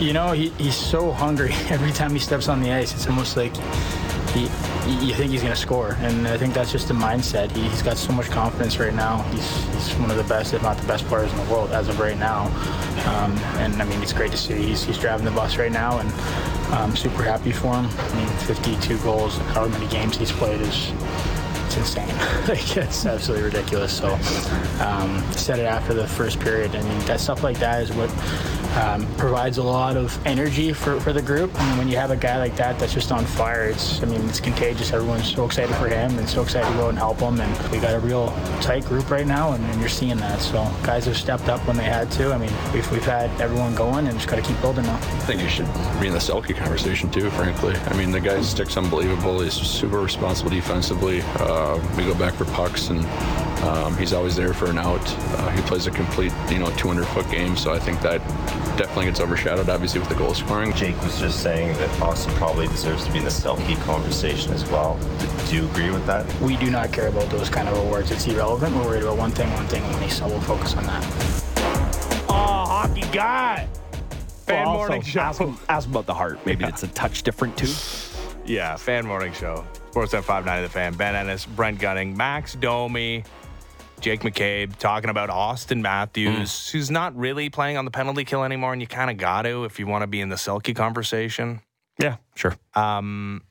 You know, he, he's so hungry every time he steps on the ice. It's almost like he, you think he's going to score. And I think that's just the mindset. He, has got so much confidence right now. He's, he's one of the best, if not the best players in the world as of right now. Um, and I mean, it's great to see. He's, he's driving the bus right now, and I'm super happy for him. I mean, 52 goals, however many games he's played is it's insane. like it's absolutely ridiculous. So um, said it after the first period. I mean, that stuff like that is what um, provides a lot of energy for, for the group. I mean, when you have a guy like that that's just on fire, it's I mean it's contagious. Everyone's so excited for him and so excited to go and help him. And we got a real tight group right now, and, and you're seeing that. So guys have stepped up when they had to. I mean, we've, we've had everyone going, and just got to keep building now. I think you should be in the Selke conversation too. Frankly, I mean the guy's stick's unbelievable. He's super responsible defensively. Uh, we go back for pucks and um, he's always there for an out. Uh, he plays a complete, you know, 200 foot game. So I think that definitely gets overshadowed, obviously, with the goal scoring. Jake was just saying that Auston probably deserves to be in the Selke conversation as well. Do you agree with that? We do not care about those kind of awards. It's irrelevant. We're worried about one thing, one thing only. So we'll focus on that. Oh, hockey guy. Fan Well, morning show. Ask, him- ask about the heart. Maybe it's a touch different too. Yeah, fan morning show. Sportsnet 590 The Fan. Ben Ennis, Brent Gunning, Max Domi, Jake McCabe talking about Auston Matthews, who's not really playing on the penalty kill anymore, and you kind of got to if you want to be in the Selke conversation. Yeah, sure. Um,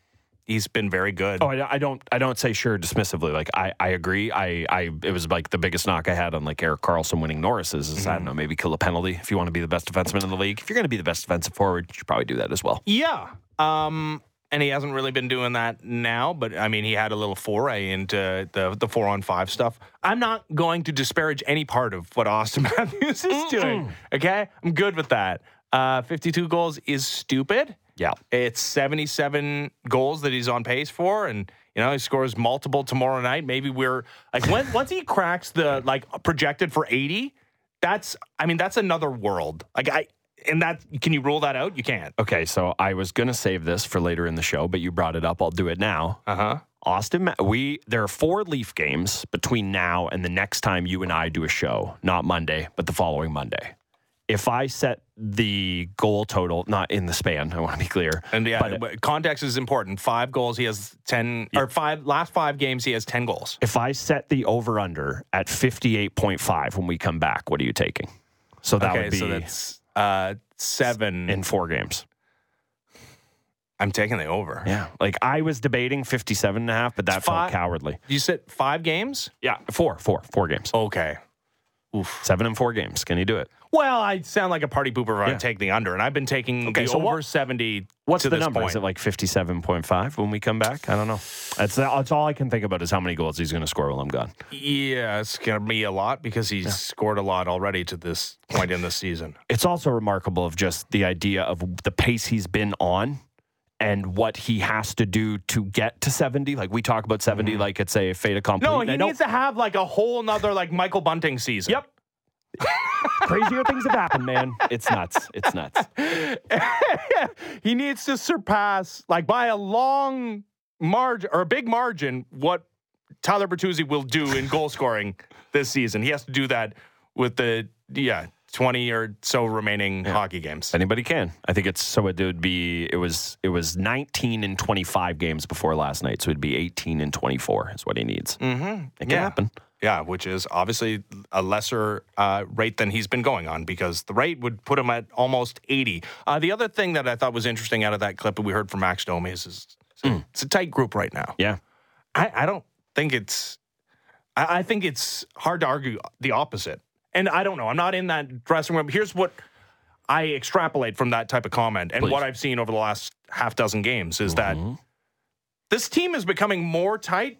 he's been very good. Oh, I, I don't. I don't say sure dismissively. Like I, I agree. I, I, it was like the biggest knock I had on like Erik Karlsson winning Norris's. Is I don't know, maybe kill a penalty if you want to be the best defenseman in the league. If you're going to be the best defensive forward, you should probably do that as well. Yeah. Um, and he hasn't really been doing that now, but I mean, he had a little foray into the the four on five stuff. I'm not going to disparage any part of what Auston Matthews is doing. Okay, I'm good with that. Uh, 52 goals is stupid. Yeah. It's 77 goals that he's on pace for, and you know he scores multiple tomorrow night. Maybe we're like when, once he cracks the like projected for 80. That's I mean that's another world. Like I and that can you rule that out? You can't. Okay, so I was going to save this for later in the show, but you brought it up. I'll do it now. Uh huh. Auston, we there are four Leaf games between now and the next time you and I do a show. Not Monday, but the following Monday. If I set the goal total, not in the span, I want to be clear. And yeah, but context is important. Five goals, he has ten or five last five games, he has ten goals. if I set the over under at fifty eight point five when we come back, what are you taking? So that okay, would be so that's uh, seven. in four games. I'm taking the over. Yeah. Like I was debating 57 and a half, but that It's felt cowardly. You said five games? Yeah. Four, four, four games. Okay. Oof. Seven and four games. Can you do it? Well, I sound like a party pooper if I Yeah. take the under, and I've been taking Okay, the so what- over seventy. What's to the number? Point. Is it like 57.5 when we come back? I don't know. That's, that's all I can think about is how many goals he's going to score while I'm gone. Yeah, it's gonna be a lot because he's scored a lot already to this point in the season. It's also remarkable of just the idea of the pace he's been on and what he has to do to get to 70. Like we talk about 70 mm-hmm. like it's a fait accompli. No, he needs to have like a whole nother like Michael Bunting season. Yep. Crazier things have happened, man. It's nuts. It's nuts. he needs to surpass, like by a long margin or a big margin, what Tyler Bertuzzi will do in goal scoring this season. He has to do that with the yeah twenty or so remaining hockey games. Anybody can. I think it's so it would be it was it was 19 and 25 games before last night, so it'd be 18 and 24 is what he needs. Mm-hmm. It can Yeah. happen. Yeah, which is obviously a lesser uh, rate than he's been going on because the rate would put him at almost 80. Uh, the other thing that I thought was interesting out of that clip that we heard from Max Domi is, is it's a tight group right now. Yeah. I, I don't think it's. I, I think it's hard to argue the opposite. And I don't know. I'm not in that dressing room. Here's what I extrapolate from that type of comment and Please. what I've seen over the last half dozen games is that this team is becoming more tight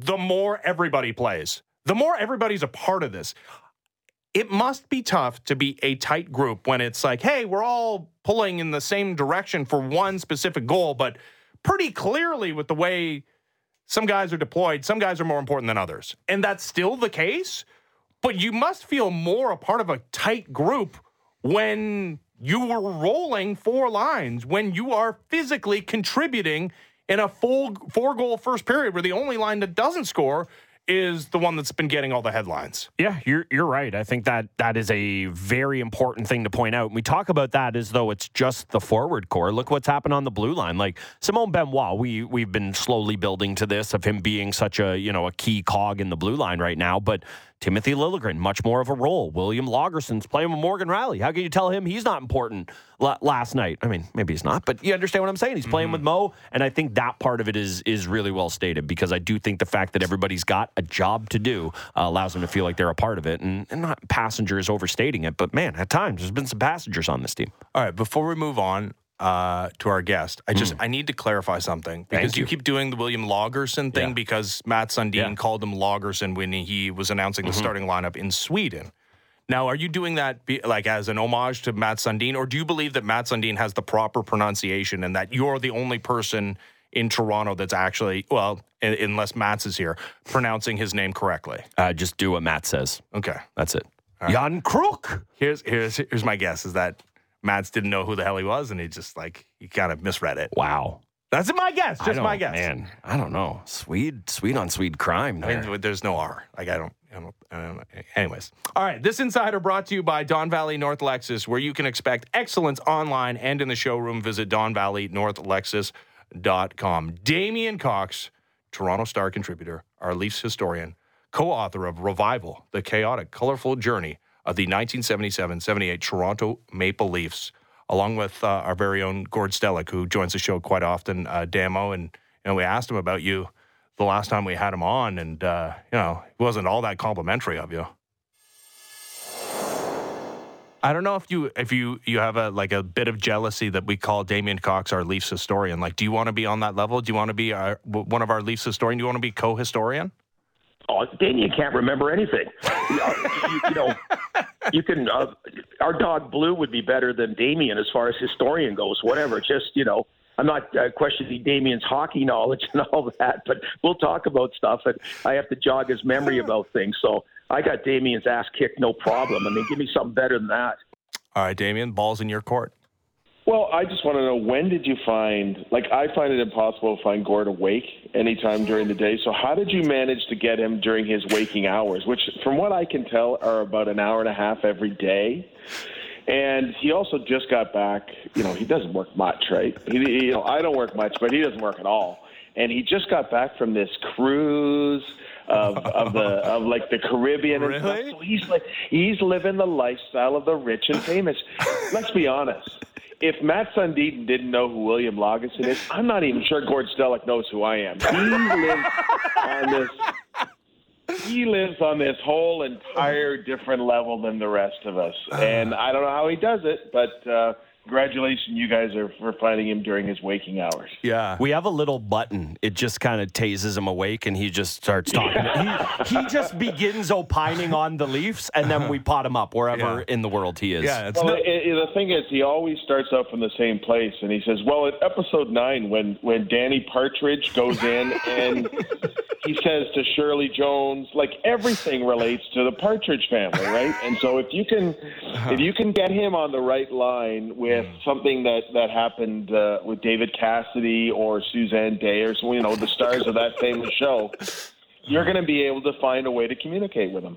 the more everybody plays, the more everybody's a part of this. It must be tough to be a tight group when it's like, hey, we're all pulling in the same direction for one specific goal, but pretty clearly with the way some guys are deployed, some guys are more important than others. And that's still the case, but you must feel more a part of a tight group when you are rolling four lines, when you are physically contributing in a full four goal first period where the only line that doesn't score is the one that's been getting all the headlines. Yeah, you're you're right. I think that that is a very important thing to point out. We talk about that as though it's just the forward core. Look what's happened on the blue line. Like Simon Benoit, we we've been slowly building to this of him being such a you know a key cog in the blue line right now, but. Timothy Liljegren, much more of a role. William Lagerson's playing with Morgan Rielly. How can you tell him he's not important la- last night? I mean, maybe he's not, but you understand what I'm saying. He's playing with Mo, and I think that part of it is is really well stated because I do think the fact that everybody's got a job to do uh, allows them to feel like they're a part of it, and, and not passengers overstating it. But man, at times there's been some passengers on this team. All right, before we move on uh, to our guest, I just I need to clarify something because you. you. keep doing the William Lagerson thing Yeah. because Mats Sundin Yeah. called him Lagerson when he was announcing the starting lineup in Sweden. Now, are you doing that be, like as an homage to Mats Sundin, or do you believe that Mats Sundin has the proper pronunciation and that you're the only person in Toronto that's actually, well, un- unless Mats is here, pronouncing his name correctly? Uh, just do what Matt says. Okay. That's it. Jan Kruk. Here's here's here's my guess is that Mats didn't know who the hell he was and he just like he kind of misread it. Wow. That's my guess. Just my guess. Man, I don't know. Swede, Swede on Swede crime. I mean, there's no R. Like I don't, I don't, I don't. Anyways, all right. This insider brought to you by Don Valley North Lexus, where you can expect excellence online and in the showroom. Visit DonValleyNorthLexus.com. Damien Cox, Toronto Star contributor, our Leafs historian, co-author of Revival: The Chaotic, Colorful Journey of the 1977-78 Toronto Maple Leafs, along with uh, our very own Gord Stellick, who joins the show quite often. Uh, Damo, and you know, we asked him about you the last time we had him on, and uh, you know, it wasn't all that complimentary of you. I don't know if you if you you have a like a bit of jealousy that we call Damien Cox our Leafs historian. Like, do you want to be on that level? Do you want to be our, one of our Leafs historian? Do you want to be co-historian? Oh, Damien can't remember anything. you, you- you know, you can. Uh, our dog Blue would be better than Damien as far as historian goes. Whatever. Just you know, I'm not uh, questioning Damien's hockey knowledge and all that, but we'll talk about stuff. And I have to jog his memory about things. So I got Damien's ass kicked, no problem. I mean, give me something better than that. All right, Damien, balls in your court. Well, I just want to know when did you find, like, I find it impossible to find Gord awake anytime during the day. So, how did you manage to get him during his waking hours, which, from what I can tell, are about an hour and a half every day? And he also just got back. You know, he doesn't work much, right? He, you know, I don't work much, but he doesn't work at all. And he just got back from this cruise of of the of like the Caribbean and stuff. Really? So he's like he's living the lifestyle of the rich and famous. Let's be honest. If Mats Sundin didn't know who William Lagerson is, I'm not even sure Gord Stellick knows who I am. He lives on this he lives on this whole entire different level than the rest of us. And I don't know how he does it, but uh, congratulations, you guys, are for finding him during his waking hours. Yeah. We have a little button. It just kind of tases him awake, and he just starts talking. he, he just begins opining on the Leafs, and then we pot him up wherever Yeah. in the world he is. Yeah, it's Well, no, i i the thing is, he always starts out from the same place, and he says, "Well, at episode nine, when when Danny Partridge goes in and he says to Shirley Jones, like everything relates to the Partridge family, right? And so if you can, if you can get him on the right line with something that that happened uh, with David Cassidy or Susan Dey or some, you know the stars of that famous show." You're going to be able to find a way to communicate with him.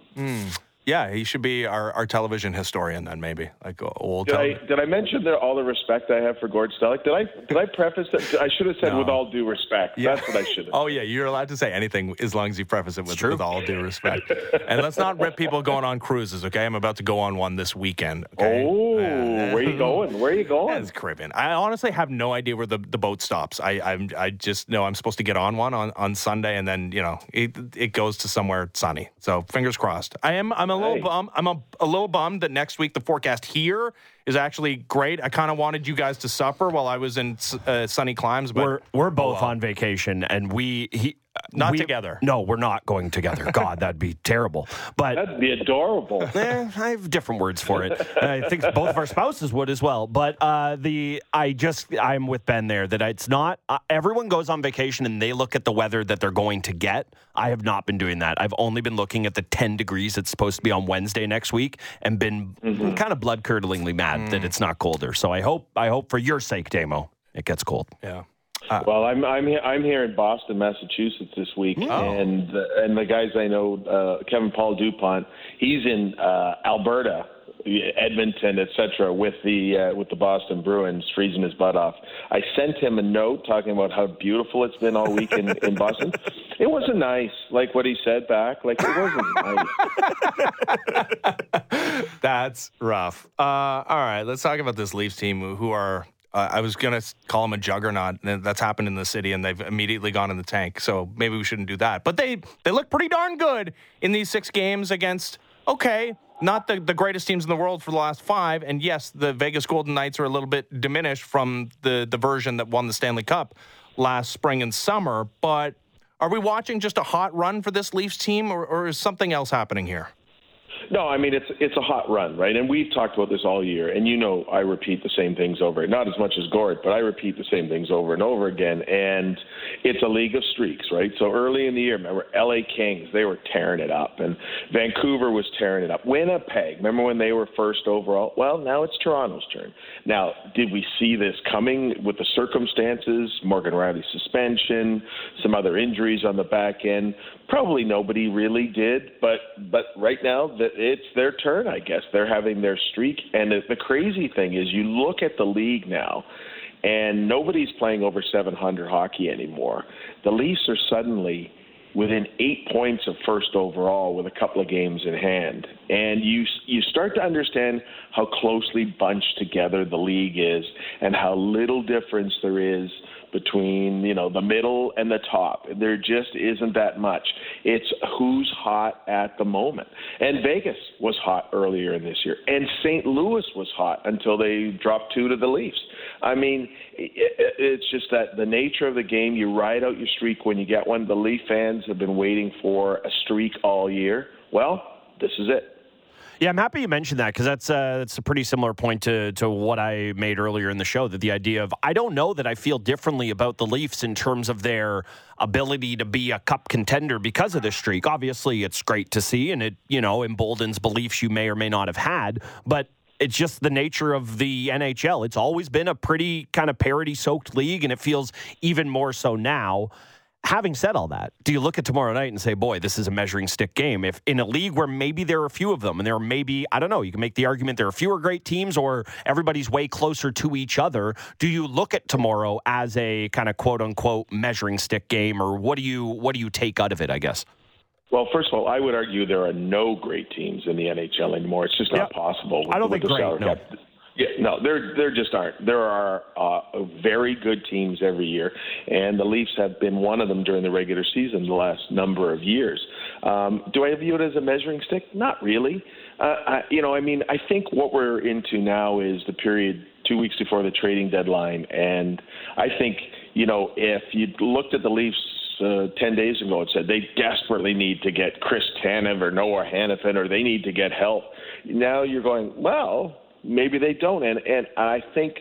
Yeah, he should be our, our television historian then, maybe like old. Did I did I mention the, all the respect I have for Gord Stellick? Did I did I preface that? I should have said No. with all due respect. Yeah. That's what I should have. Oh yeah, you're allowed to say anything as long as you preface it with, with all due respect. and let's not rip people going on cruises. Okay, I'm about to go on one this weekend. Okay? Oh, Yeah. where you going? Where are you going? That's Caribbean. I honestly have no idea where the, the boat stops. I I'm, I just know I'm supposed to get on one on, on Sunday, and then you know it it goes to somewhere sunny. So fingers crossed. I am I'm a little Hey. bum. I'm a, a little bummed that next week the forecast here is actually great. I kind of wanted you guys to suffer while I was in uh, sunny climes, but we're we're both oh, well. on vacation, and we he Not we- together. No, we're not going together. God, that'd be terrible. But That'd be adorable. Eh, I have different words for it. I think both of our spouses would as well. But uh, the I just I'm with Ben there that it's not uh, everyone goes on vacation and they look at the weather that they're going to get. I have not been doing that. I've only been looking at the 10 degrees it's supposed to be on Wednesday next week and been kind of blood curdlingly mad that it's not colder. So I hope I hope for your sake, Damo, it gets cold. yeah. well, I'm I'm here, I'm here in Boston, Massachusetts this week, Oh. and the, and the guys I know, uh, Kevin Paul Dupont, he's in uh, Alberta, Edmonton, etc., with the uh, with the Boston Bruins, freezing his butt off. I sent him a note talking about how beautiful it's been all week in, in Boston. It wasn't nice, like what he said back. Like it wasn't nice. That's rough. Uh, all right, let's talk about this Leafs team who are. Uh, I was gonna call them a juggernaut. and That's happened in the city, and they've immediately gone in the tank. So maybe we shouldn't do that. But they they look pretty darn good in these six games against okay, not the the greatest teams in the world for the last five. And yes, the Vegas Golden Knights are a little bit diminished from the the version that won the Stanley Cup last spring and summer. But are we watching just a hot run for this Leafs team, or, or is something else happening here? No, I mean it's it's a hot run, right? And we've talked about this all year, and you know I repeat the same things over. Not as much as Gord, but I repeat the same things over and over again. And it's a league of streaks, right? So early in the year, remember L.A. Kings, they were tearing it up, and Vancouver was tearing it up. Winnipeg, remember when they were first overall? Well, now it's Toronto's turn. Now, did we see this coming with the circumstances? Morgan Rielly suspension, some other injuries on the back end. Probably nobody really did, but but right now that it's their turn, I guess they're having their streak. And the, crazy thing is, you look at the league now, and nobody's playing over 700 hockey anymore. The Leafs are suddenly within eight points of first overall with a couple of games in hand, and you you start to understand how closely bunched together the league is, and how little difference there is between you know the middle and the top. There just isn't that much. It's who's hot at the moment. And Vegas was hot earlier in this year, and St. Louis was hot until they dropped two to the Leafs. I mean, it, it's just that the nature of the game. You ride out your streak when you get one. The Leaf fans have been waiting for a streak all year. Well, this is it. Yeah, I'm happy you mentioned that because that's uh, that's a pretty similar point to to what I made earlier in the show. That the idea of I don't know that I feel differently about the Leafs in terms of their ability to be a cup contender because of this streak. Obviously, it's great to see, and it you know emboldens beliefs you may or may not have had, but. It's just the nature of the NHL. It's always been a pretty kind of parity soaked league, and it feels even more so now having said all that, do you look at tomorrow night and say, boy, this is a measuring stick game? If in a league where maybe there are a few of them and there are maybe, I don't know, you can make the argument there are fewer great teams or everybody's way closer to each other, do you look at tomorrow as a kind of quote unquote measuring stick game or what do you what do you take out of it, I guess? Well, first of all, I would argue there are no great teams in the NHL anymore. It's just not Yeah. possible. With, I don't think great, no. cap. Yeah, no, there there just aren't. There are uh, very good teams every year, and the Leafs have been one of them during the regular season the last number of years. Um, do I view it as a measuring stick? Not really. Uh, I, you know, I mean, I think what we're into now is the period two weeks before the trading deadline, and I think you know if you looked at the Leafs uh, 10 days ago and said they desperately need to get Chris Tanev or Noah Hanifin or they need to get help. Now you're going, well, maybe they don't. And, and I think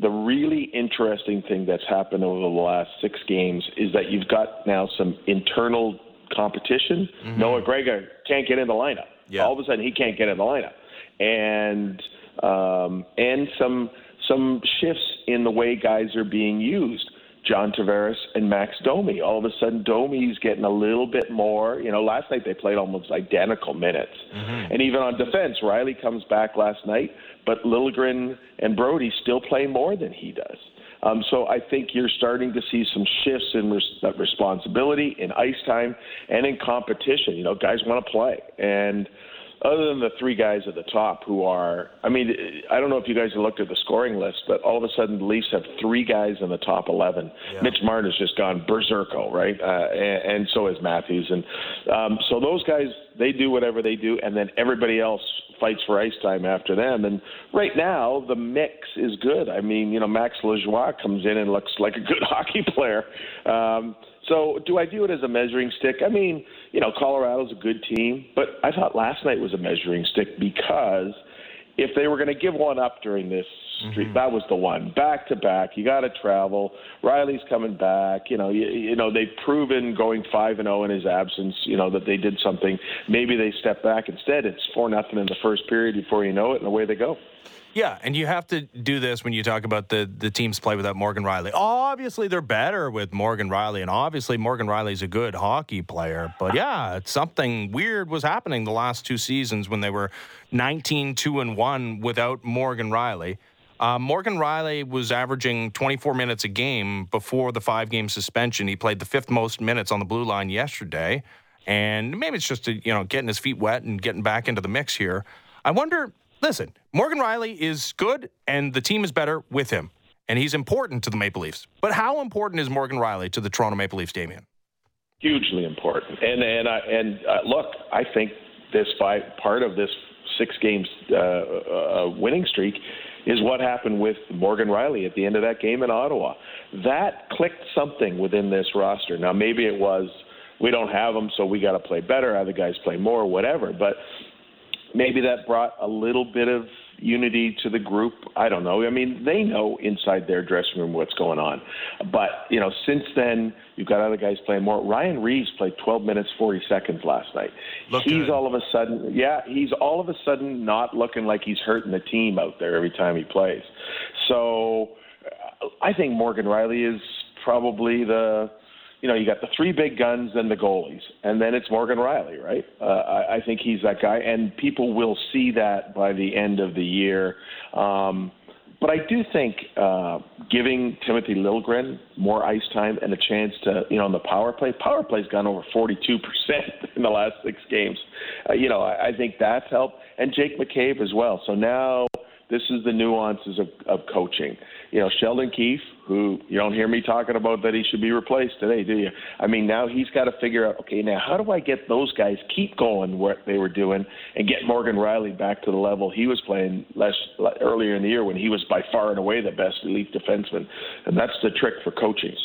the really interesting thing that's happened over the last six games is that you've got now some internal competition. Noah Gregor can't get in the lineup. Yeah. All of a sudden, he can't get in the lineup. And um, and some some shifts in the way guys are being used. John Tavares and Max Domi. All of a sudden, Domi's getting a little bit more. You know, last night they played almost identical minutes. And even on defense, Rielly comes back last night, but Liljegren and Brodie still play more than he does. Um, so I think you're starting to see some shifts in res- that responsibility, in ice time, and in competition. You know, guys want to play. And other than the three guys at the top who are, I mean, I don't know if you guys have looked at the scoring list, but all of a sudden the Leafs have three guys in the top 11. Mitch Marner has just gone berserko, right? Uh, and, and so has Matthews. And um, so those guys, they do whatever they do, and then everybody else fights for ice time after them. And right now, the mix is good. I mean, you know, Max Lajoie comes in and looks like a good hockey player. Um, so, do I view it as a measuring stick? I mean, you know, Colorado's a good team, but I thought last night was a measuring stick because if they were going to give one up during this Mm-hmm. That was the one. Back to back. You got to travel. Rielly's coming back. You know, you, you know they've proven going five and zero oh in his absence. You know that they did something. Maybe they step back. Instead, it's four nothing in the first period. Before you know it, and away they go. Yeah, and you have to do this when you talk about the the teams play without Morgan Rielly. Obviously, they're better with Morgan Rielly, and obviously Morgan Rielly's a good hockey player. But yeah, something weird was happening the last two seasons when they were 19 2 and 1 without Morgan Rielly. Uh, Morgan Rielly was averaging 24 minutes a game before the five game suspension. He played the fifth most minutes on the blue line yesterday. And maybe it's just, you know, getting his feet wet and getting back into the mix here. I wonder listen, Morgan Rielly is good and the team is better with him. And he's important to the Maple Leafs. But how important is Morgan Rielly to the Toronto Maple Leafs, Damien? Hugely important. And and I, and uh, look, I think this five part of this six games uh, uh, winning streak is what happened with Morgan Rielly at the end of that game in Ottawa. That clicked something within this roster. Now maybe it was we don't have them, so we got to play better. Other guys play more, whatever. But maybe that brought a little bit of unity to the group. I don't know. I mean, they know inside their dressing room what's going on. But, you know, since then, you've got other guys playing more. Ryan Reaves played 12 minutes, 40 seconds last night. Look he's good. all of a sudden, yeah, he's all of a sudden not looking like he's hurting the team out there every time he plays. So I think Morgan Rielly is probably the you know, you got the three big guns, then the goalies, and then it's Morgan Rielly, right? Uh, I, I think he's that guy, and people will see that by the end of the year. Um, but I do think uh, giving Timothy Liljegren more ice time and a chance to, you know, in the power play, power play's gone over 42% in the last six games. Uh, you know, I, I think that's helped, and Jake McCabe as well. So now this is the nuances of, of coaching. You know, Sheldon Keefe, who you don't hear me talking about that he should be replaced today, do you? I mean, now he's got to figure out, okay, now how do I get those guys keep going what they were doing and get Morgan Rielly back to the level he was playing less earlier in the year when he was by far and away the best elite defenseman, and that's the trick for coaching.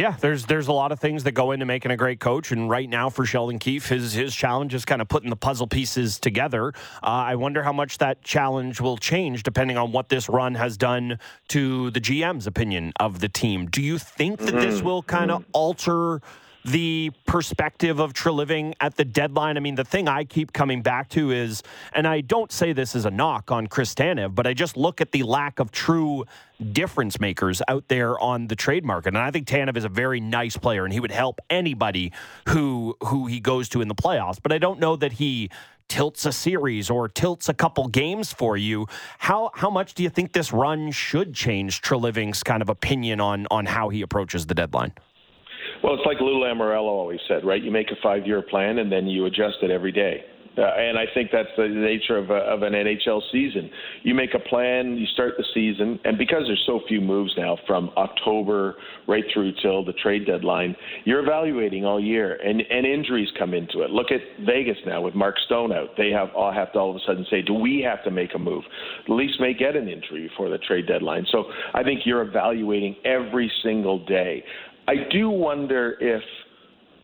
Yeah, there's there's a lot of things that go into making a great coach, and right now for Sheldon Keefe, his his challenge is kind of putting the puzzle pieces together. Uh, I wonder how much that challenge will change depending on what this run has done to the GM's opinion of the team. Do you think that mm-hmm. this will kind of mm-hmm. alter? The perspective of Treliving at the deadline. I mean, the thing I keep coming back to is, and I don't say this as a knock on Chris Tanev, but I just look at the lack of true difference makers out there on the trade market. And I think Tanev is a very nice player, and he would help anybody who who he goes to in the playoffs. But I don't know that he tilts a series or tilts a couple games for you. How how much do you think this run should change Treliving's kind of opinion on on how he approaches the deadline? Well, it's like Lou Lamoriello always said, right? You make a five-year plan and then you adjust it every day. Uh, and I think that's the nature of, a, of an NHL season. You make a plan, you start the season, and because there's so few moves now from October right through till the trade deadline, you're evaluating all year, and, and injuries come into it. Look at Vegas now with Mark Stone out. They have all have to all of a sudden say, do we have to make a move? The Leafs may get an injury before the trade deadline. So I think you're evaluating every single day. I do wonder if,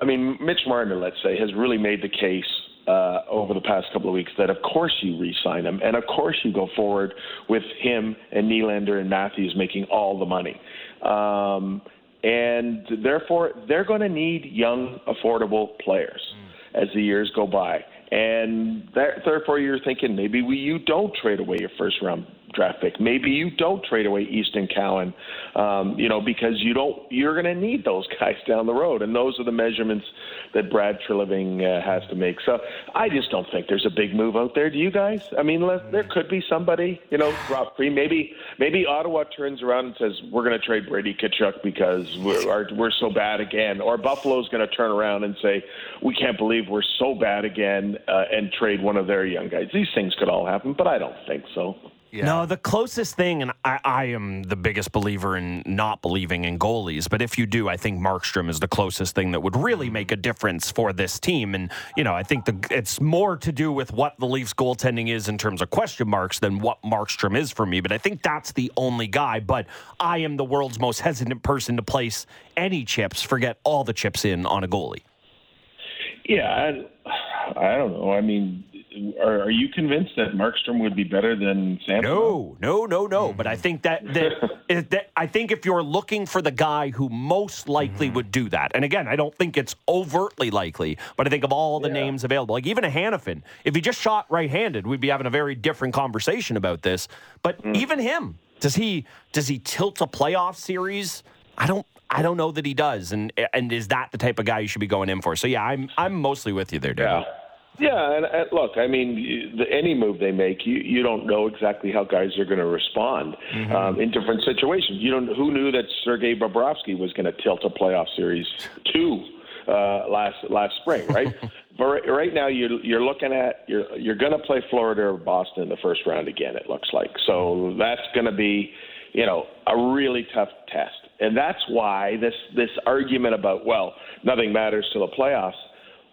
I mean, Mitch Marner, let's say, has really made the case uh, over the past couple of weeks that of course you re-sign him, and of course you go forward with him and Nylander and Matthews making all the money. Um, and therefore, they're going to need young, affordable players mm. as the years go by. And that, therefore, you're thinking maybe we, you don't trade away your first round draft pick. Maybe you don't trade away Easton Cowan, um, you know, because you don't. You're going to need those guys down the road, and those are the measurements that Brad Treliving uh, has to make. So I just don't think there's a big move out there. Do you guys? I mean, there could be somebody, you know, Rob Free. Maybe maybe Ottawa turns around and says we're going to trade Brady Tkachuk because we're we're so bad again, or Buffalo's going to turn around and say we can't believe we're so bad again uh, and trade one of their young guys. These things could all happen, but I don't think so. Yeah. No, the closest thing, and I, I, am the biggest believer in not believing in goalies, but if you do, I think Markstrom is the closest thing that would really make a difference for this team. And, you know, I think the, it's more to do with what the Leafs goaltending is in terms of question marks than what Markstrom is for me. But I think that's the only guy. But I am the world's most hesitant person to place any chips, forget all the chips in on a goalie. Yeah, I, I don't know. I mean, are, are you convinced that Markstrom would be better than Samsonov? No, no, no, no. Mm-hmm. But I think that that, that I think if you're looking for the guy who most likely mm-hmm. would do that, and again, I don't think it's overtly likely, but I think of all the names available, like even a Hanifin, if he just shot right-handed, we'd be having a very different conversation about this. But mm. even him, does he does he tilt a playoff series? I don't. I don't know that he does, and and is that the type of guy you should be going in for? So yeah, I'm I'm mostly with you there, David. Yeah. Yeah, and, and look, I mean, you- the, any move they make, you you don't know exactly how guys are going to respond um, in different situations. You don't. Who knew that Sergei Bobrovsky was going to tilt a playoff series two uh, last last spring, right? but right, right now, you're you're looking at you're you're going to play Florida or Boston in the first round again. It looks like so that's going to be, you know, a really tough test, and that's why this this argument about well, nothing matters to the playoffs.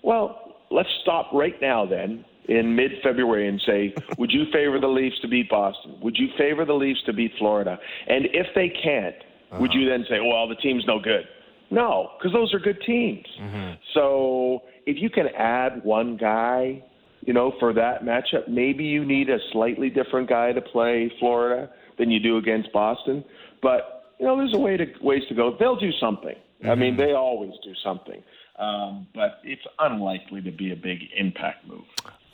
Well, let's stop right now then in mid February and say, would you favor the Leafs to beat Boston? Would you favor the Leafs to beat Florida? And if they can't, would uh-huh. you then say, well, the team's no good? No, because those are good teams. Mm-hmm. So if you can add one guy, you know, for that matchup, maybe you need a slightly different guy to play Florida than you do against Boston. But you know, there's a way to ways to go. They'll do something. I mean, mm-hmm. they always do something. Um, but it's unlikely to be a big impact move.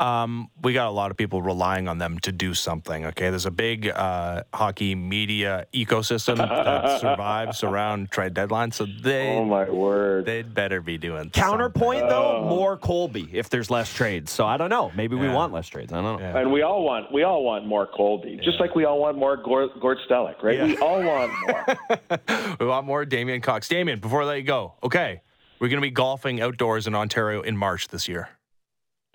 Um, we got a lot of people relying on them to do something. Okay, there's a big uh, hockey media ecosystem that survives around trade deadline, so they Oh my word! they'd better be doing Counterpoint though, more Colby if there's less trades. So I don't know. Maybe we want less trades. I don't know. And we all want we all want more Colby, just like we all want more Gord, Gord Stellick, right? We all want more. We want more Damien Cox. Damien, before I let you go, okay, we're going to be golfing outdoors in Ontario in March this year.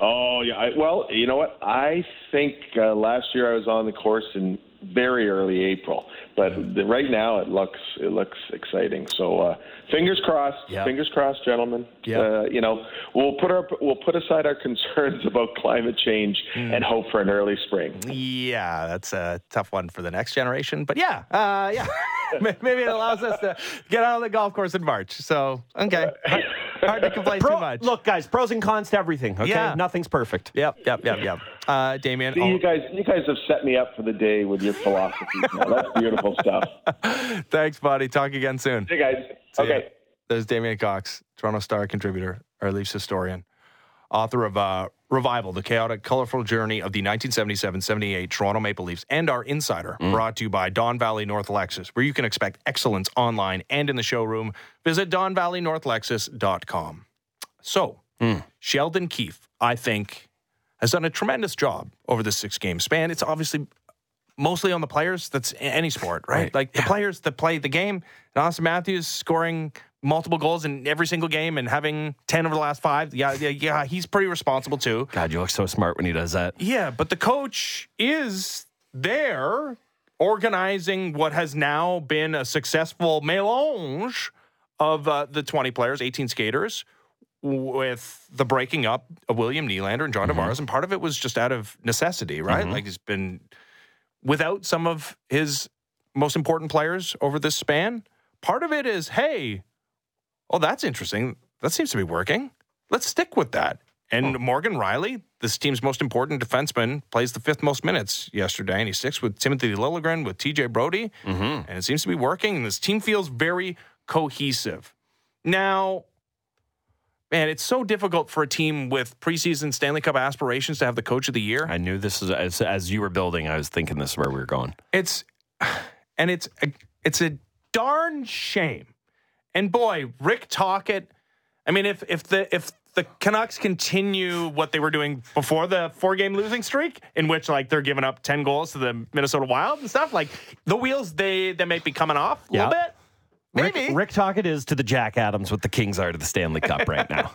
oh yeah. I, well, you know what? I think uh, last year I was on the course in very early April, but the, right now it looks it looks exciting. So uh, fingers crossed. Yeah. Fingers crossed, gentlemen. Yeah. Uh, you know, we'll put our we'll put aside our concerns about climate change and hope for an early spring. Yeah, that's a tough one for the next generation, but yeah, uh, yeah, maybe it allows us to get out on the golf course in March. So okay, hard, hard to complain Pro- too much. Look, guys, pros and cons to everything. Okay, Yeah. nothing's perfect. Yep, yep, yep, yep. Uh, Damien, See, I'll- you guys, you guys have set me up for the day with your philosophies. Now. That's beautiful stuff. thanks, buddy. Talk again soon. Hey guys. See ya. Okay. There's Damien Cox, Toronto Star contributor, our Leafs historian, author of uh, Revival, the chaotic, colorful journey of the 1977-78 Toronto Maple Leafs, and our insider, brought to you by Don Valley North Lexus, where you can expect excellence online and in the showroom. Visit donvalleynorthlexus.com. So, Sheldon Keefe, I think, has done a tremendous job over the six-game span. It's obviously mostly on the players. That's any sport, right? Right. Like the players that play the game. And Auston Matthews scoring multiple goals in every single game and having 10 over the last five. Yeah, yeah, yeah. He's pretty responsible too. God, you look so smart when he does that. Yeah, but the coach is there organizing what has now been a successful melange of uh, the 20 players, 18 skaters, with the breaking up of William Nylander and John Tavares. And part of it was just out of necessity, right? Like he's been without some of his most important players over this span. Part of it is, hey, oh, that's interesting. That seems to be working. Let's stick with that. And Morgan Rielly, this team's most important defenseman, plays the fifth most minutes yesterday, and he sticks with Timothy Liljegren, with TJ Brodie, mm-hmm. and it seems to be working. And this team feels very cohesive. Now, man, it's so difficult for a team with preseason Stanley Cup aspirations to have the coach of the year. I knew this is as, as you were building. I was thinking this is where we were going. It's and it's a, it's a darn shame. And boy, Rick Tocchet. I mean, if if the if the Canucks continue what they were doing before the four game losing streak, in which like they're giving up ten goals to the Minnesota Wild and stuff, like the wheels they they might be coming off a little Yeah. bit. Maybe. Rick, Rick Tocchet is to the Jack Adams what the Kings are to the Stanley Cup right now.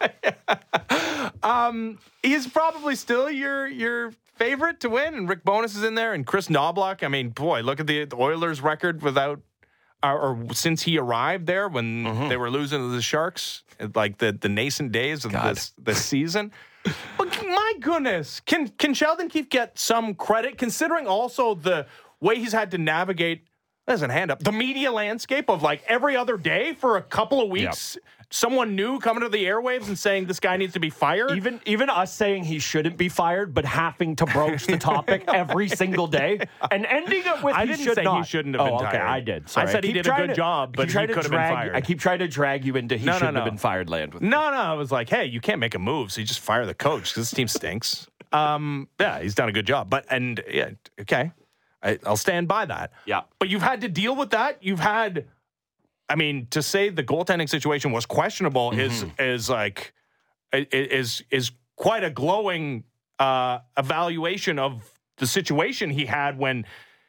he's probably still your your favorite to win, and Rick Bowness is in there, and Kris Knoblauch. I mean, boy, look at the, the Oilers' record without, or, or since he arrived there when Mm-hmm. they were losing to the Sharks, like the the nascent days of this this season. but my goodness, can can Sheldon Keefe get some credit considering also the way he's had to navigate? There's a hand up. The media landscape of like every other day for a couple of weeks, someone new coming to the airwaves and saying this guy needs to be fired. Even even us saying he shouldn't be fired, but having to broach the topic every single day and ending up with I he didn't should say he not. shouldn't have oh, been okay, fired. I did. I Sorry. said he did a good to- job, I but he could have been fired. I keep trying to drag you into he No, no, shouldn't no. have been fired land with. No, no. I was like, hey, you can't make a move, so you just fire the coach because this team stinks. Um, yeah, he's done a good job. But and yeah, okay, I, I'll stand by that. Yeah. But you've had to deal with that. You've had, I mean, to say the goaltending situation was questionable is is like is is quite a glowing uh, evaluation of the situation he had when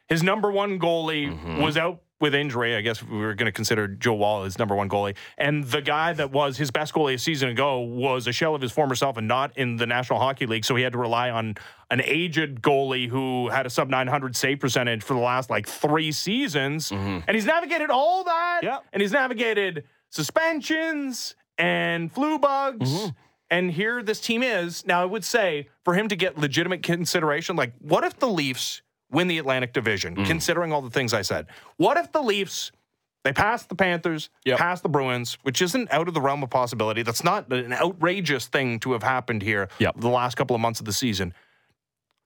his number one goalie was out with injury. I guess we were going to consider Joe Woll his number one goalie, and the guy that was his best goalie a season ago was a shell of his former self and not in the National Hockey League. So he had to rely on an aged goalie who had a sub 900 save percentage for the last like three seasons, mm-hmm. and he's navigated all that, Yeah. and he's navigated suspensions and flu bugs. Mm-hmm. And here this team is. Now, I would say for him to get legitimate consideration, like, what if the Leafs win the Atlantic Division, mm. considering all the things I said? What if the Leafs, they pass the Panthers, Yep. pass the Bruins, which isn't out of the realm of possibility? That's not an outrageous thing to have happened here Yep. the last couple of months of the season.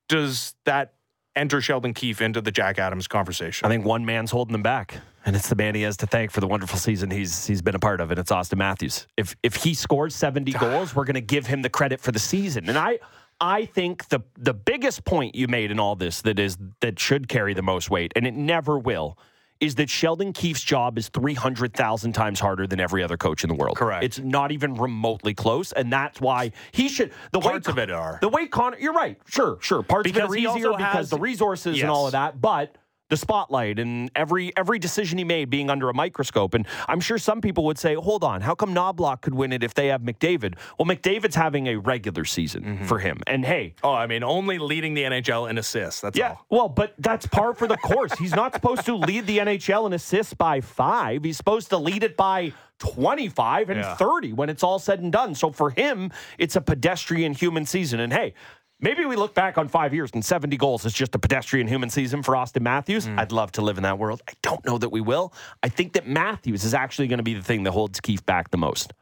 Does that enter Sheldon Keefe into the Jack Adams conversation? I think one man's holding them back, and it's the man he has to thank for the wonderful season he's he's been a part of, and it's Auston Matthews. If if he scores seventy goals, we're going to give him the credit for the season. And I I think the the biggest point you made in all this that is that should carry the most weight, and it never will. Is that Sheldon Keefe's job is 300,000 times harder than every other coach in the world. Correct. It's not even remotely close. And that's why he should. The Parts way, of it are. The way Connor, you're right. Sure, sure. Parts Because of it are easier because has- the resources Yes. and all of that. But the spotlight and every every decision he made being under a microscope. And I'm sure some people would say, hold on, how come Knoblauch could win it if they have McDavid? Well, McDavid's having a regular season Mm-hmm. for him. And hey, oh, I mean, only leading the NHL in assists. That's yeah, all. well, but that's par for the course. He's not supposed to lead the NHL in assists by five. He's supposed to lead it by 25 and Yeah. 30 when it's all said and done. So for him, it's a pedestrian human season. And hey, maybe we look back on five years and 70 goals is just a pedestrian human season for Auston Matthews. Mm. I'd love to live in that world. I don't know that we will. I think that Matthews is actually going to be the thing that holds Keefe back the most.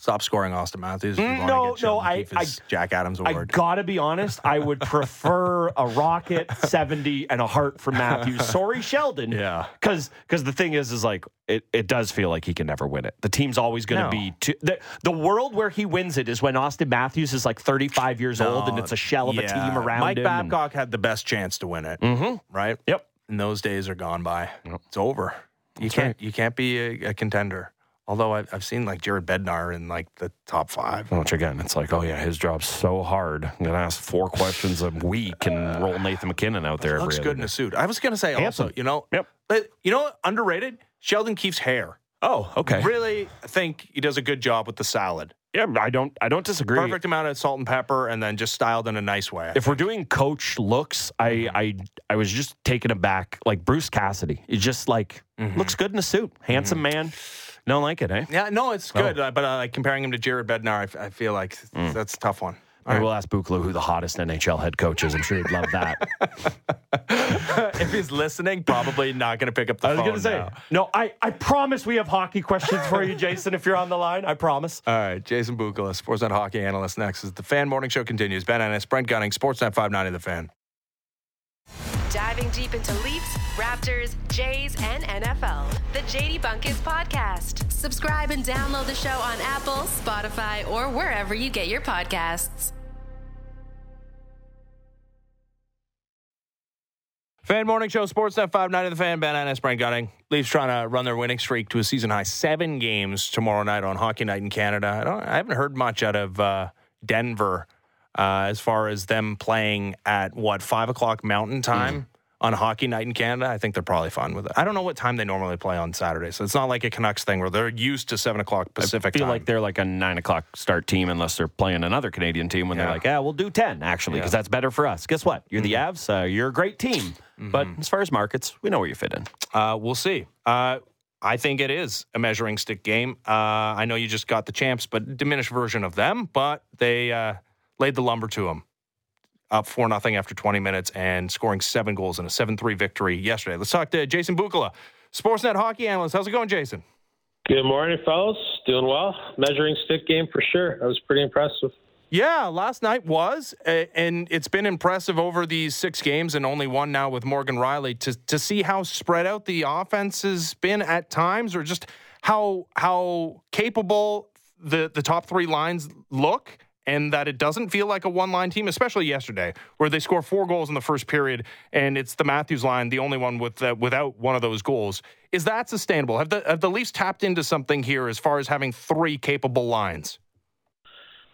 Stop scoring Auston Matthews. No, no, I- I- Jack Adams award. I gotta be honest. I would prefer a rocket seventy and a heart for Matthews. Sorry, Sheldon. Yeah. because because the thing is, is like it, it does feel like he can never win it. The team's always going to No. be too, the the world where he wins it is when Auston Matthews is like thirty five years old and it's a shell of a team around Mike him. Mike Babcock had the best chance to win it, Mhm. right? Yep. And those days are gone by. It's over. You can't. You can't be a, a contender. Although I've, I've seen like Jared Bednar in like the top five. Which again, it's like, oh yeah, his job's so hard. I'm gonna ask four questions a week and uh, roll Nathan MacKinnon out there. Looks good in a suit. I was gonna say also, you know, Yep. but you know what? Underrated. Sheldon Keefe's hair. Oh, okay. Really think he does a good job with the salad. Yeah, I don't, I don't disagree. Perfect amount of salt and pepper, and then just styled in a nice way. if we're doing coach looks, I mm-hmm. I I was just taken aback. Like Bruce Cassidy, he just like mm-hmm. looks good in a suit, handsome mm-hmm. man. Don't like it, eh? yeah, no, it's Oh. good. Uh, but uh, like comparing him to Jared Bednar, I, f- I feel like Mm. that's a tough one. I will ask Bukala who the hottest NHL head coach is. I'm sure he'd love that. if he's listening, probably not going to pick up the phone. I was phone. gonna say, now. no, I, I promise we have hockey questions for you, Jason, if you're on the line. I promise. All right, Jason Bukala, Sportsnet hockey analyst. Next as the Fan Morning Show continues. Ben Ennis, Brent Gunning, Sportsnet 590, The Fan. Diving deep into Leafs, Raptors, Jays, and NFL. The JD Bunkis Podcast. Subscribe and download the show on Apple, Spotify, or wherever you get your podcasts. Fan Morning Show, Sportsnet 590, The Fan. Ben Ennis, Brent Gunning. Leafs trying to run their winning streak to a season high seven games tomorrow night on Hockey Night in Canada. I, don't, I haven't heard much out of uh, Denver uh, as far as them playing at what five o'clock Mountain Time. On Hockey Night in Canada, I think they're probably fine with it. I don't know what time they normally play on Saturday, so it's not like a Canucks thing where they're used to seven o'clock Pacific I feel time. like they're like a nine o'clock start team unless they're playing another Canadian team when they're like, yeah, we'll do 10 actually, because Yeah. that's better for us. Guess what? You're the Avs. Uh, you're a great team. But as far as markets, we know where you fit in. Uh, we'll see. Uh, I think it is a measuring stick game. Uh, I know you just got the champs, but diminished version of them. But they uh, laid the lumber to them, up four nothing after 20 minutes and scoring seven goals in a seven three victory yesterday. Let's talk to Jason Bukala, Sportsnet hockey analyst. How's it going, Jason? Good morning, fellas. Doing well. Measuring stick game for sure. That was pretty impressive. Yeah, last night was, and it's been impressive over these six games and only one now with Morgan Rielly to to see how spread out the offense has been at times, or just how how capable the the top three lines look and that it doesn't feel like a one line team, especially yesterday, where they score four goals in the first period, and it's the Matthews line, the only one with uh, without one of those goals. Is that sustainable? Have the have the Leafs tapped into something here as far as having three capable lines?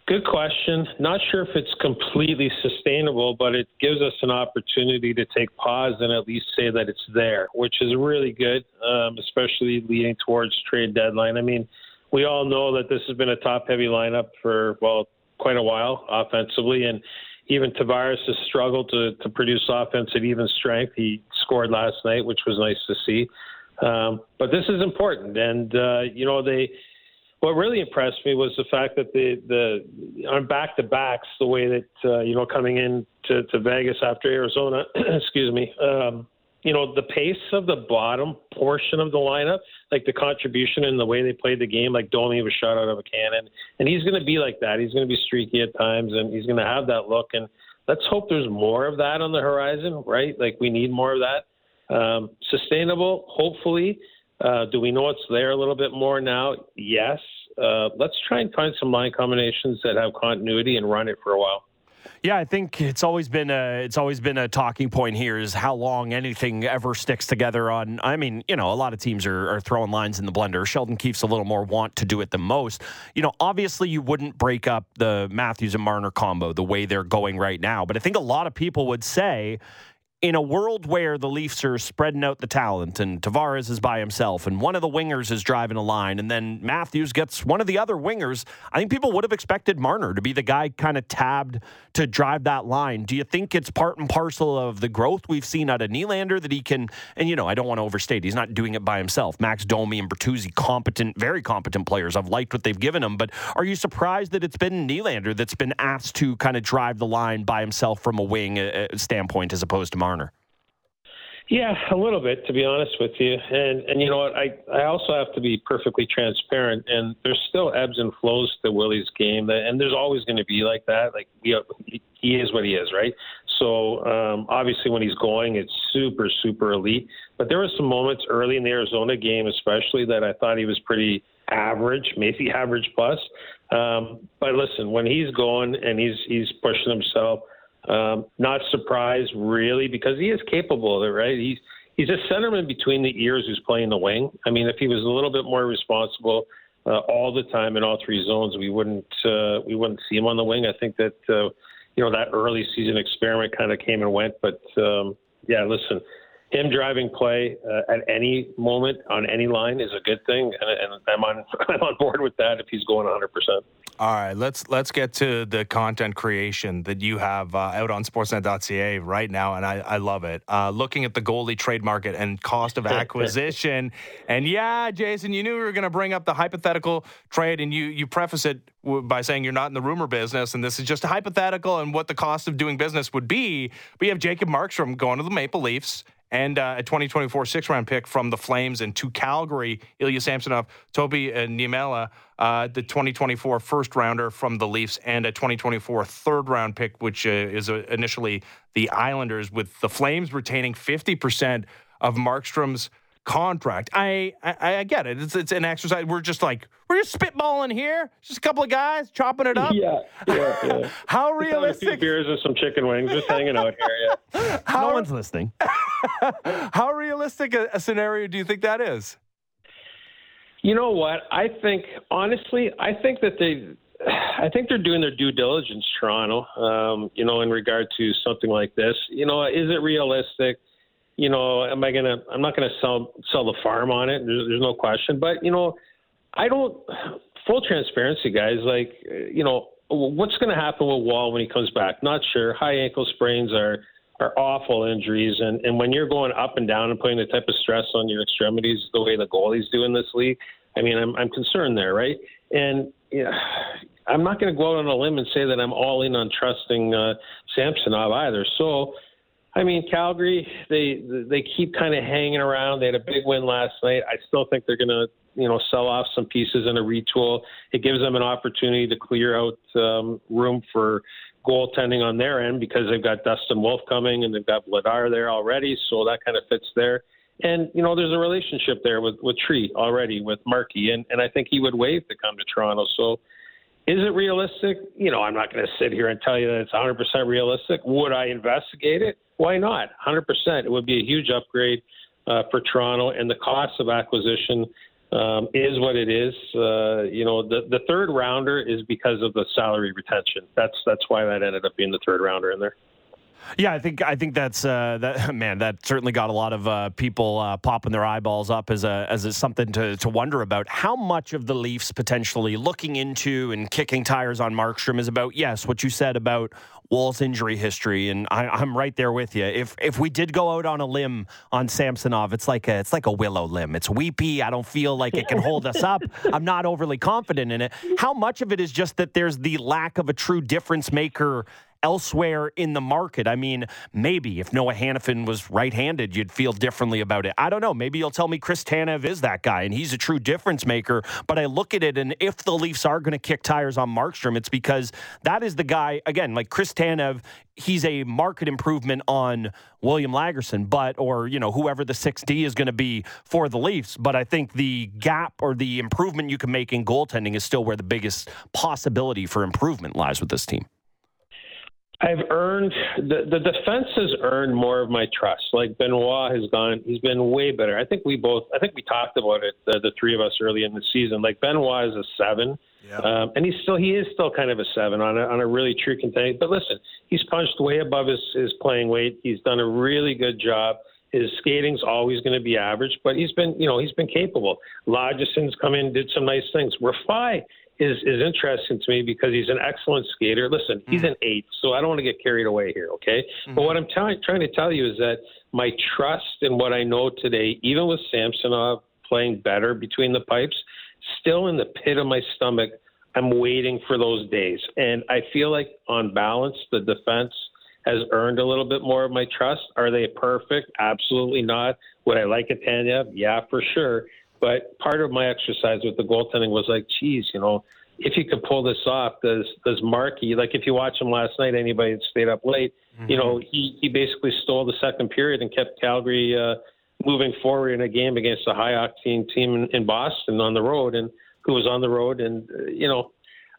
Good question. Not sure if it's completely sustainable, but it gives us an opportunity to take pause and at least say that it's there, which is really good, um, especially leading towards trade deadline. I mean, we all know that this has been a top heavy lineup for, well, quite a while offensively. And even Tavares has struggled to, to produce offense at even strength. He scored last night, which was nice to see. Um, but this is important. And, uh, you know, they, what really impressed me was the fact that the the on back to backs, the way that uh, you know coming in to, to Vegas after Arizona, excuse me, um, you know the pace of the bottom portion of the lineup, like the contribution and the way they played the game, like Domi was shot out of a cannon, and he's going to be like that. He's going to be streaky at times, and he's going to have that look. And let's hope there's more of that on the horizon, right? Like we need more of that. Um, sustainable, hopefully. Uh, do we know it's there a little bit more now? Yes. Uh, let's try and find some line combinations that have continuity and run it for a while. Yeah, I think it's always been a it's always been a talking point here is how long anything ever sticks together on. I mean, you know, a lot of teams are, are throwing lines in the blender. Sheldon Keefe's a little more want to do it than most. You know, obviously you wouldn't break up the Matthews and Marner combo the way they're going right now, but I think a lot of people would say in a world where the Leafs are spreading out the talent and Tavares is by himself and one of the wingers is driving a line and then Matthews gets one of the other wingers, I think people would have expected Marner to be the guy kind of tabbed to drive that line. Do you think it's part and parcel of the growth we've seen out of Nylander that he can, and you know, I don't want to overstate, he's not doing it by himself. Max Domi and Bertuzzi, competent, very competent players. I've liked what they've given him, but are you surprised that it's been Nylander that's been asked to kind of drive the line by himself from a wing uh, uh standpoint as opposed to Marner? Yeah, a little bit, to be honest with you. And and you know what? I I also have to be perfectly transparent. And there's still ebbs and flows to Willie's game, and there's always going to be like that. Like he he is what he is, right? So um, obviously, when he's going, it's super super elite. But there were some moments early in the Arizona game, especially that I thought he was pretty average, maybe average plus. Um, but listen, when he's going and he's he's pushing himself um, not surprised really because he is capable of it, right? He's he's a centerman between the ears who's playing the wing. I mean, if he was a little bit more responsible uh, all the time in all three zones, we wouldn't uh, we wouldn't see him on the wing. I think that uh, you know that early season experiment kind of came and went, but um, yeah, listen, him driving play uh, at any moment on any line is a good thing, and, and I'm on I'm on board with that if he's going 100. percent all right, let's let's get to the content creation that you have uh, out on Sportsnet.ca right now, and I, I love it. Uh, looking at the goalie trade market and cost of acquisition, and yeah, Jason, you knew we were going to bring up the hypothetical trade, and you you preface it by saying you're not in the rumor business, and this is just a hypothetical and what the cost of doing business would be. But you have Jacob Markstrom going to the Maple Leafs and uh, a 2024 six round pick from the Flames and to Calgary, Ilya Samsonov, Topi uh, Niemela, uh, the 2024 first rounder from the Leafs, and a 2024 third round pick, which uh, is uh, initially the Islanders, with the Flames retaining 50% of Markstrom's contract. I, I, I get it. It's it's an exercise. We're just like we're just spitballing here. Just a couple of guys chopping it up. Yeah, yeah, yeah. How realistic? A few beers and some chicken wings, just hanging out here. Yeah. How, no one's listening. how realistic a, a scenario do you think that is? You know what? I think honestly, I think that they. I think they're doing their due diligence, Toronto. Um, you know, in regard to something like this. You know, is it realistic? You know, am I gonna? I'm not gonna sell sell the farm on it. There's, there's no question. But you know, I don't. Full transparency, guys. Like, you know, what's going to happen with Woll when he comes back? Not sure. High ankle sprains are are awful injuries, and and when you're going up and down and putting the type of stress on your extremities the way the goalies do in this league, I mean, I'm I'm concerned there, right? And yeah, I'm not going to go out on a limb and say that I'm all in on trusting uh, Samsonov either. So I mean, Calgary, they they keep kind of hanging around. They had a big win last night. I still think they're going to, you know, sell off some pieces in a retool. It gives them an opportunity to clear out um, room for goaltending on their end because they've got Dustin Wolf coming and they've got Vladar there already, so that kind of fits there. And you know, there's a relationship there with with Tree already with Markey, and and I think he would waive to come to Toronto. So is it realistic? You know, I'm not going to sit here and tell you that it's 100% realistic. Would I investigate it? Why not? 100%. It would be a huge upgrade uh, for Toronto, and the cost of acquisition um, is what it is. Uh, you know, the the third rounder is because of the salary retention. That's that's why that ended up being the third rounder in there. Yeah, I think I think that's uh, that man. That certainly got a lot of uh, people uh, popping their eyeballs up as a as a, something to to wonder about. How much of the Leafs potentially looking into and kicking tires on Markstrom is about yes, what you said about Woll's injury history, and I, am right there with you. If if we did go out on a limb on Samsonov, it's like a it's like a willow limb. It's weepy. I don't feel like it can hold us up. I'm not overly confident in it. How much of it is just that there's the lack of a true difference maker elsewhere in the market. I mean, maybe if Noah Hanifin was right handed, you'd feel differently about it. I don't know. Maybe you'll tell me Chris Tanev is that guy and he's a true difference maker. But I look at it, and if the Leafs are going to kick tires on Markstrom, it's because that is the guy, again, like Chris Tanev, he's a market improvement on William Lagesson, but, or, you know, whoever the 6D is going to be for the Leafs. But I think the gap or the improvement you can make in goaltending is still where the biggest possibility for improvement lies with this team. I've earned the the defense has earned more of my trust. Like Benoit has gone, he's been way better. I think we both, I think we talked about it, the, the three of us early in the season. Like Benoit is a seven, yeah. um, and he's still he is still kind of a seven on a on a really true contender. But listen, he's punched way above his his playing weight. He's done a really good job. His skating's always going to be average, but he's been you know he's been capable. Lagesson's come in, did some nice things. Rifai is is interesting to me because he's an excellent skater. Listen, he's mm-hmm. an eight, so I don't want to get carried away here, okay? Mm-hmm. But what I'm t- trying to tell you is that my trust in what I know today, even with Samsonov playing better between the pipes, still in the pit of my stomach, I'm waiting for those days. And I feel like on balance, the defense has earned a little bit more of my trust. Are they perfect? Absolutely not. Would I like a Tanev? Yeah, for sure. But part of my exercise with the goaltending was like, geez, you know, if you could pull this off, does does Markey like if you watch him last night, anybody that stayed up late, mm-hmm. you know, he he basically stole the second period and kept Calgary uh, moving forward in a game against a high octane team in, in Boston on the road, and who was on the road, and uh, you know,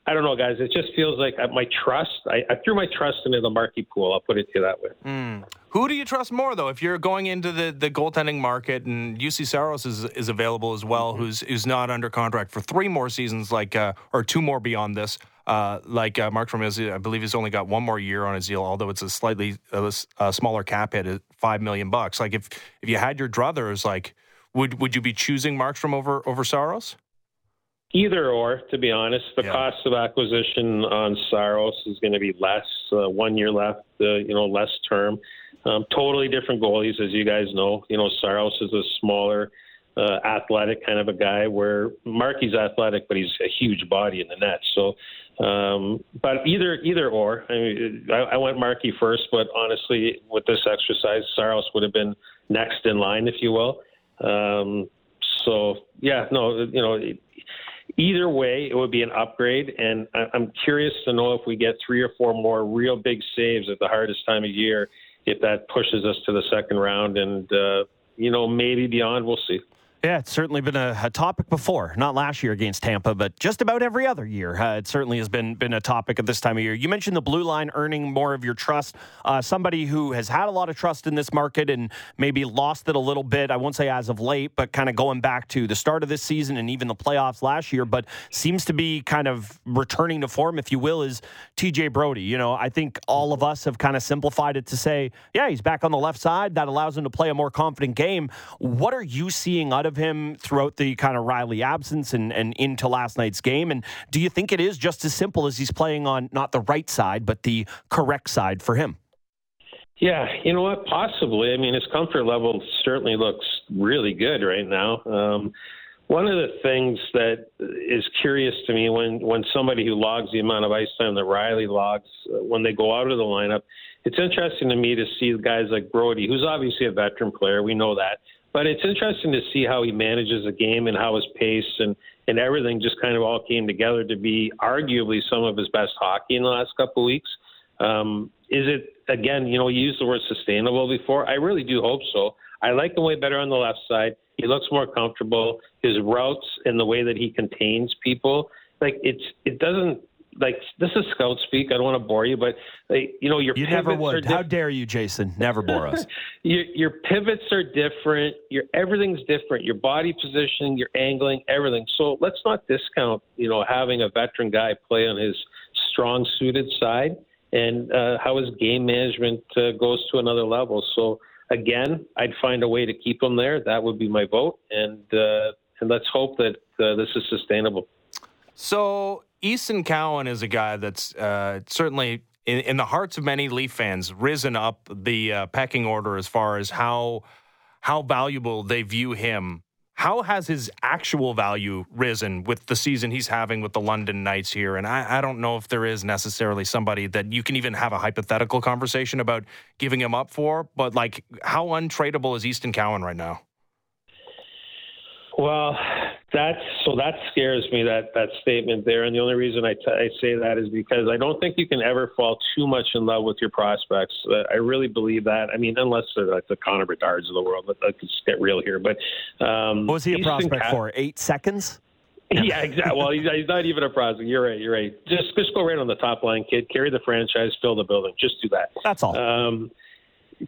I don't know, guys. It just feels like my trust. I, I threw my trust into the Markey pool. I'll put it to you that way. Mm. Who do you trust more, though? If you're going into the, the goaltending market, and Juuse Saros is is available as well, mm-hmm. who's who's not under contract for three more seasons, like uh, or two more beyond this. Uh, like uh, Mark is, I believe he's only got one more year on his deal, although it's a slightly uh, smaller cap hit at five million bucks. Like if if you had your druthers, like would would you be choosing Markstrom over over Saros? Either or, to be honest, the yeah. cost of acquisition on Saros is going to be less. Uh, one year left, uh, you know, less term. Um, totally different goalies, as you guys know. You know, Saros is a smaller, uh, athletic kind of a guy, where Markey's athletic, but he's a huge body in the net. So, um, but either either or. I mean, I, I went Markey first, but honestly, with this exercise, Saros would have been next in line, if you will. Um, so yeah, no, you know, either way, it would be an upgrade. And I'm curious to know if we get three or four more real big saves at the hardest time of year, if that pushes us to the second round and, uh, you know, maybe beyond. We'll see. Yeah, it's certainly been a, a, topic before. Not last year against Tampa, but just about every other year. Uh, it certainly has been been a topic at this time of year. You mentioned the blue line earning more of your trust. Uh, somebody who has had a lot of trust in this market and maybe lost it a little bit. I won't say as of late, but kind of going back to the start of this season and even the playoffs last year, but seems to be kind of returning to form, if you will, is TJ Brodie. You know, I think all of us have kind of simplified it to say, yeah, he's back on the left side. That allows him to play a more confident game. What are you seeing out of him throughout the kind of Rielly absence and, and into last night's game? And do you think it is just as simple as he's playing on not the right side, but the correct side for him? Yeah, you know what? Possibly. I mean, his comfort level certainly looks really good right now. Um, One of the things that is curious to me when, when somebody who logs the amount of ice time that Rielly logs uh, when they go out of the lineup, it's interesting to me to see guys like Brodie, who's obviously a veteran player. We know that. But it's interesting to see how he manages the game and how his pace and, and everything just kind of all came together to be arguably some of his best hockey in the last couple of weeks. Um, is it, again, you know, you used the word sustainable before. I really do hope so. I like him way better on the left side. He looks more comfortable. His routes and the way that he contains people, like it's it doesn't like this is scout speak. I don't want to bore you, but like, you know your you never would. How dare you, Jason? Never bore us. your, your pivots are different. Your everything's different. Your body positioning, your angling, everything. So let's not discount you know having a veteran guy play on his strong suited side and uh, how his game management uh, goes to another level. So again, I'd find a way to keep him there. That would be my vote, and uh, and let's hope that uh, this is sustainable. So Easton Cowan is a guy that's uh, certainly in, in, the hearts of many Leaf fans risen up the uh, pecking order as far as how how valuable they view him how has his actual value risen with the season he's having with the London Knights here? And I, I, don't know if there is necessarily somebody that you can even have a hypothetical conversation about giving him up for, but like, how untradeable is Easton Cowan right now? Well, that's so that scares me that that statement there, and the only reason I, t- I say that is because I don't think you can ever fall too much in love with your prospects. Uh, I really believe that. I mean, unless they're like the Connor Bedards of the world, let, let's get real here. But um, what was he a prospect for? Eight seconds. yeah, exactly. Well, he's, he's, not even a prospect. You're right. You're right. Just just go right on the top line, kid. Carry the franchise, fill the building. Just do that. That's all. Um,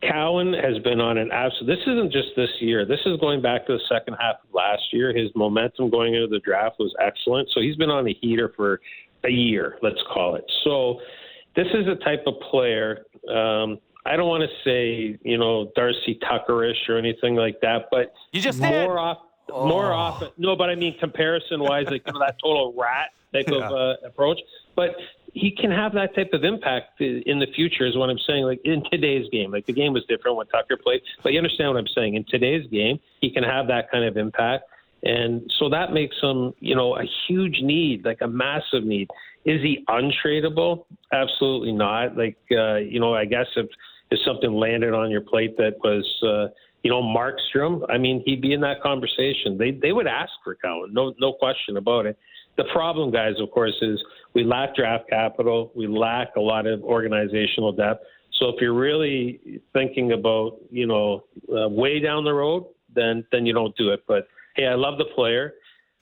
Cowan has been on an absolute. This isn't just this year. This is going back to the second half of last year. His momentum going into the draft was excellent. So he's been on a heater for a year, let's call it. So this is a type of player. Um, I don't want to say you know Darcy Tuckerish or anything like that, but you just more did. off, oh. more often. No, but I mean comparison wise, like you know, that total rat type yeah. of uh, approach. But he can have that type of impact in the future is what I'm saying. Like in today's game, like the game was different when Tucker played, but you understand what I'm saying. In today's game, he can have that kind of impact. And so that makes him, you know, a huge need, like a massive need. Is he untradeable? Absolutely not. Like, uh, you know, I guess if, if something landed on your plate that was, uh, you know, Markstrom, I mean, he'd be in that conversation. They they would ask for Cowan, no no question about it. The problem, guys, of course, is we lack draft capital. We lack a lot of organizational depth. So if you're really thinking about, you know, uh, way down the road, then then you don't do it. But hey, I love the player,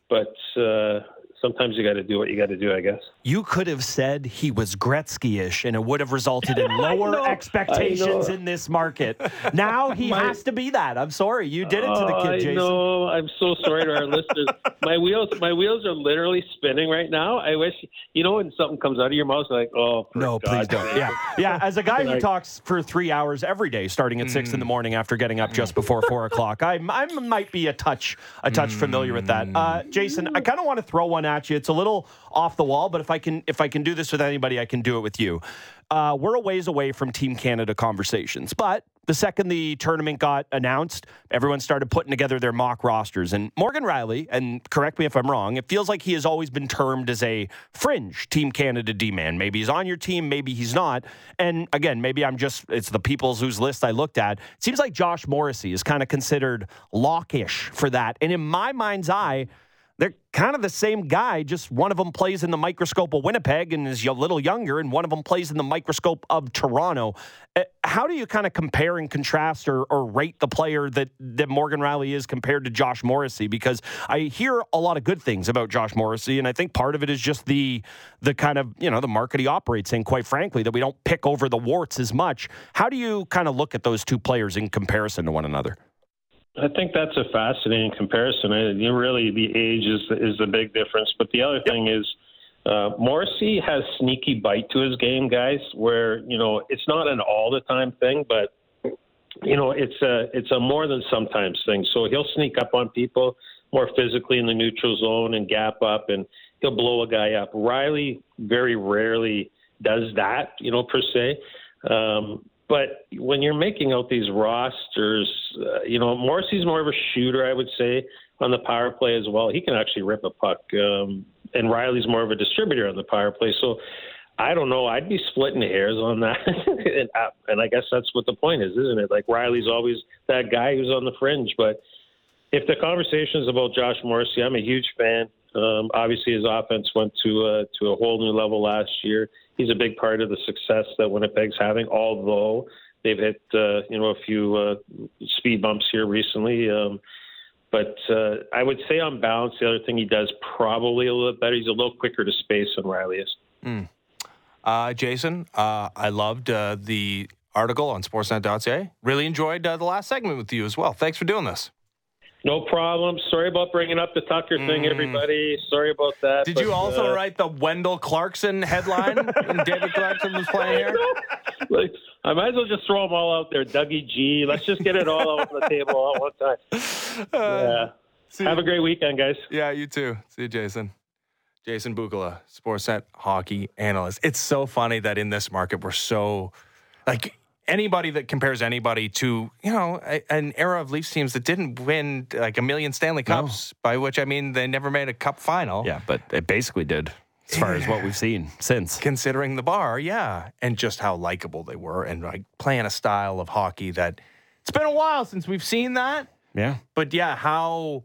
but uh, sometimes you got to do what you got to do, I guess. You could have said he was Gretzky-ish, and it would have resulted in lower know, expectations in this market. Now he My, has to be that. I'm sorry, you did it to the kid, I Jason. No, I'm so sorry to our listeners. My wheels, my wheels are literally spinning right now. I wish you know when something comes out of your mouth, like, oh, no, God please don't. Yeah, yeah. As a guy who talks for three hours every day, starting at mm. six in the mm. morning after getting up just before four o'clock, I, I might be a touch, a touch mm. familiar with that. Uh, Jason, I kind of want to throw one at you. It's a little off the wall, but if I can if I can do this with anybody, I can do it with you. Uh, we're a ways away from Team Canada conversations, but the second the tournament got announced, everyone started putting together their mock rosters. And Morgan Rielly, and correct me if I'm wrong, it feels like he has always been termed as a fringe Team Canada D man. Maybe he's on your team, maybe he's not. And again, maybe I'm just, it's the people's whose list I looked at. It seems like Josh Morrissey is kind of considered lockish for that. And in my mind's eye, they're kind of the same guy, just one of them plays in the microscope of Winnipeg and is a little younger, and one of them plays in the microscope of Toronto. Uh, how do you kind of compare and contrast or, or rate the player that, that Morgan Rielly is compared to Josh Morrissey? Because I hear a lot of good things about Josh Morrissey, and I think part of it is just the the kind of you know the market he operates in. Quite frankly, that we don't pick over the warts as much. How do you kind of look at those two players in comparison to one another? I think that's a fascinating comparison. You really the age is is the big difference, but the other thing is uh, Morrissey has sneaky bite to his game, guys. Where you know it's not an all the time thing, but you know it's a it's a more than sometimes thing. So he'll sneak up on people more physically in the neutral zone and gap up, and he'll blow a guy up. Rielly very rarely does that, you know, per se. Um, but when you're making out these rosters, uh, you know, Morrissey's more of a shooter, I would say. on the power play as well. He can actually rip a puck, um, and Rielly's more of a distributor on the power play. So I don't know. I'd be splitting hairs on that, and, I, and I guess that's what the point is, isn't it? Like Rielly's always that guy who's on the fringe, but if the conversation is about Josh Morrissey, I'm a huge fan. Um, obviously, his offense went to uh, to a whole new level last year. He's a big part of the success that Winnipeg's having, although they've hit uh, you know a few uh, speed bumps here recently. Um, but uh, I would say on balance, the other thing he does probably a little bit better. He's a little quicker to space than Rielly is. Mm. Uh, Jason, uh, I loved uh, the article on Sportsnet.ca. Really enjoyed uh, the last segment with you as well. Thanks for doing this. No problem. Sorry about bringing up the Tucker thing, Mm. everybody. Sorry about that. Did but, you also uh, write the Wendel Clarkson headline when David Clarkson was playing here? like, I might as well just throw them all out there. Dougie G. Let's just get it all out on the table all at one time. Yeah. Have a great weekend, guys. Yeah, you too. See you, Jason. Jason Bukala, Sportsnet hockey analyst. It's so funny that in this market we're so like anybody that compares anybody to you know a, an era of Leafs teams that didn't win like a million Stanley Cups, by which I mean they never made a Cup final. Yeah, but it basically did as far as what we've seen since. considering the bar, yeah, and just how likable they were, and like playing a style of hockey that it's been a while since we've seen that. Yeah. But yeah, how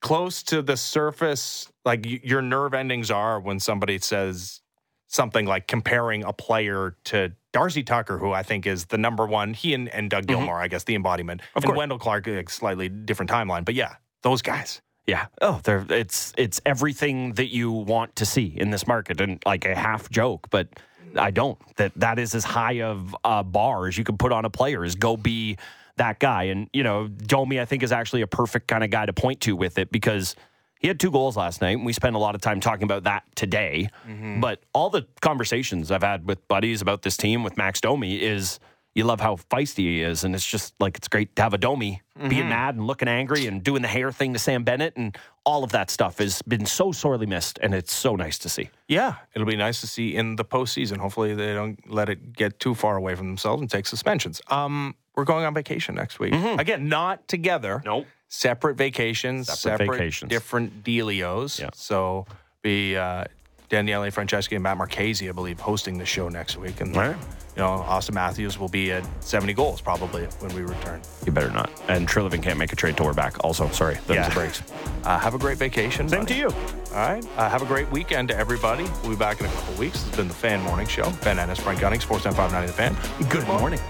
close to the surface like your nerve endings are when somebody says something like comparing a player to Darcy Tucker, who I think is the number one. He and, and Doug mm-hmm. Gilmour, I guess, the embodiment. Of and course. Wendel Clark, like, slightly different timeline, but yeah, those guys. Yeah. Oh, they're, it's it's everything that you want to see in this market, and like a half joke, but I don't. That that is as high of a bar as you can put on a player. Is go be that guy, and you know, Domi, I think is actually a perfect kind of guy to point to with it because he had two goals last night. and We spent a lot of time talking about that today, mm-hmm. but all the conversations I've had with buddies about this team with Max Domi is. You love how feisty he is, and it's just like it's great to have a Domi being mm-hmm. mad and looking angry and doing the hair thing to Sam Bennett, and all of that stuff has been so sorely missed, and it's so nice to see. Yeah, it'll be nice to see in the postseason. Hopefully, they don't let it get too far away from themselves and take suspensions. Um, we're going on vacation next week. Mm-hmm. Again, not together. Nope. Separate vacations, Separate separate, vacations. different dealios. Yeah. So be uh, Daniele Franceschi and Matt Marchese, I believe, hosting the show next week. And right. you know, Auston Matthews will be at 70 goals probably when we return. You better not. And Trillivan can't make a trade till we're back. Also, sorry, those Yeah. breaks. Uh, have a great vacation. Same buddy. to you. All right. Uh, have a great weekend to everybody. We'll be back in a couple weeks. This has been the Fan Morning Show. Ben Ennis, Brent Gunning, Sports 590 The Fan. Good morning.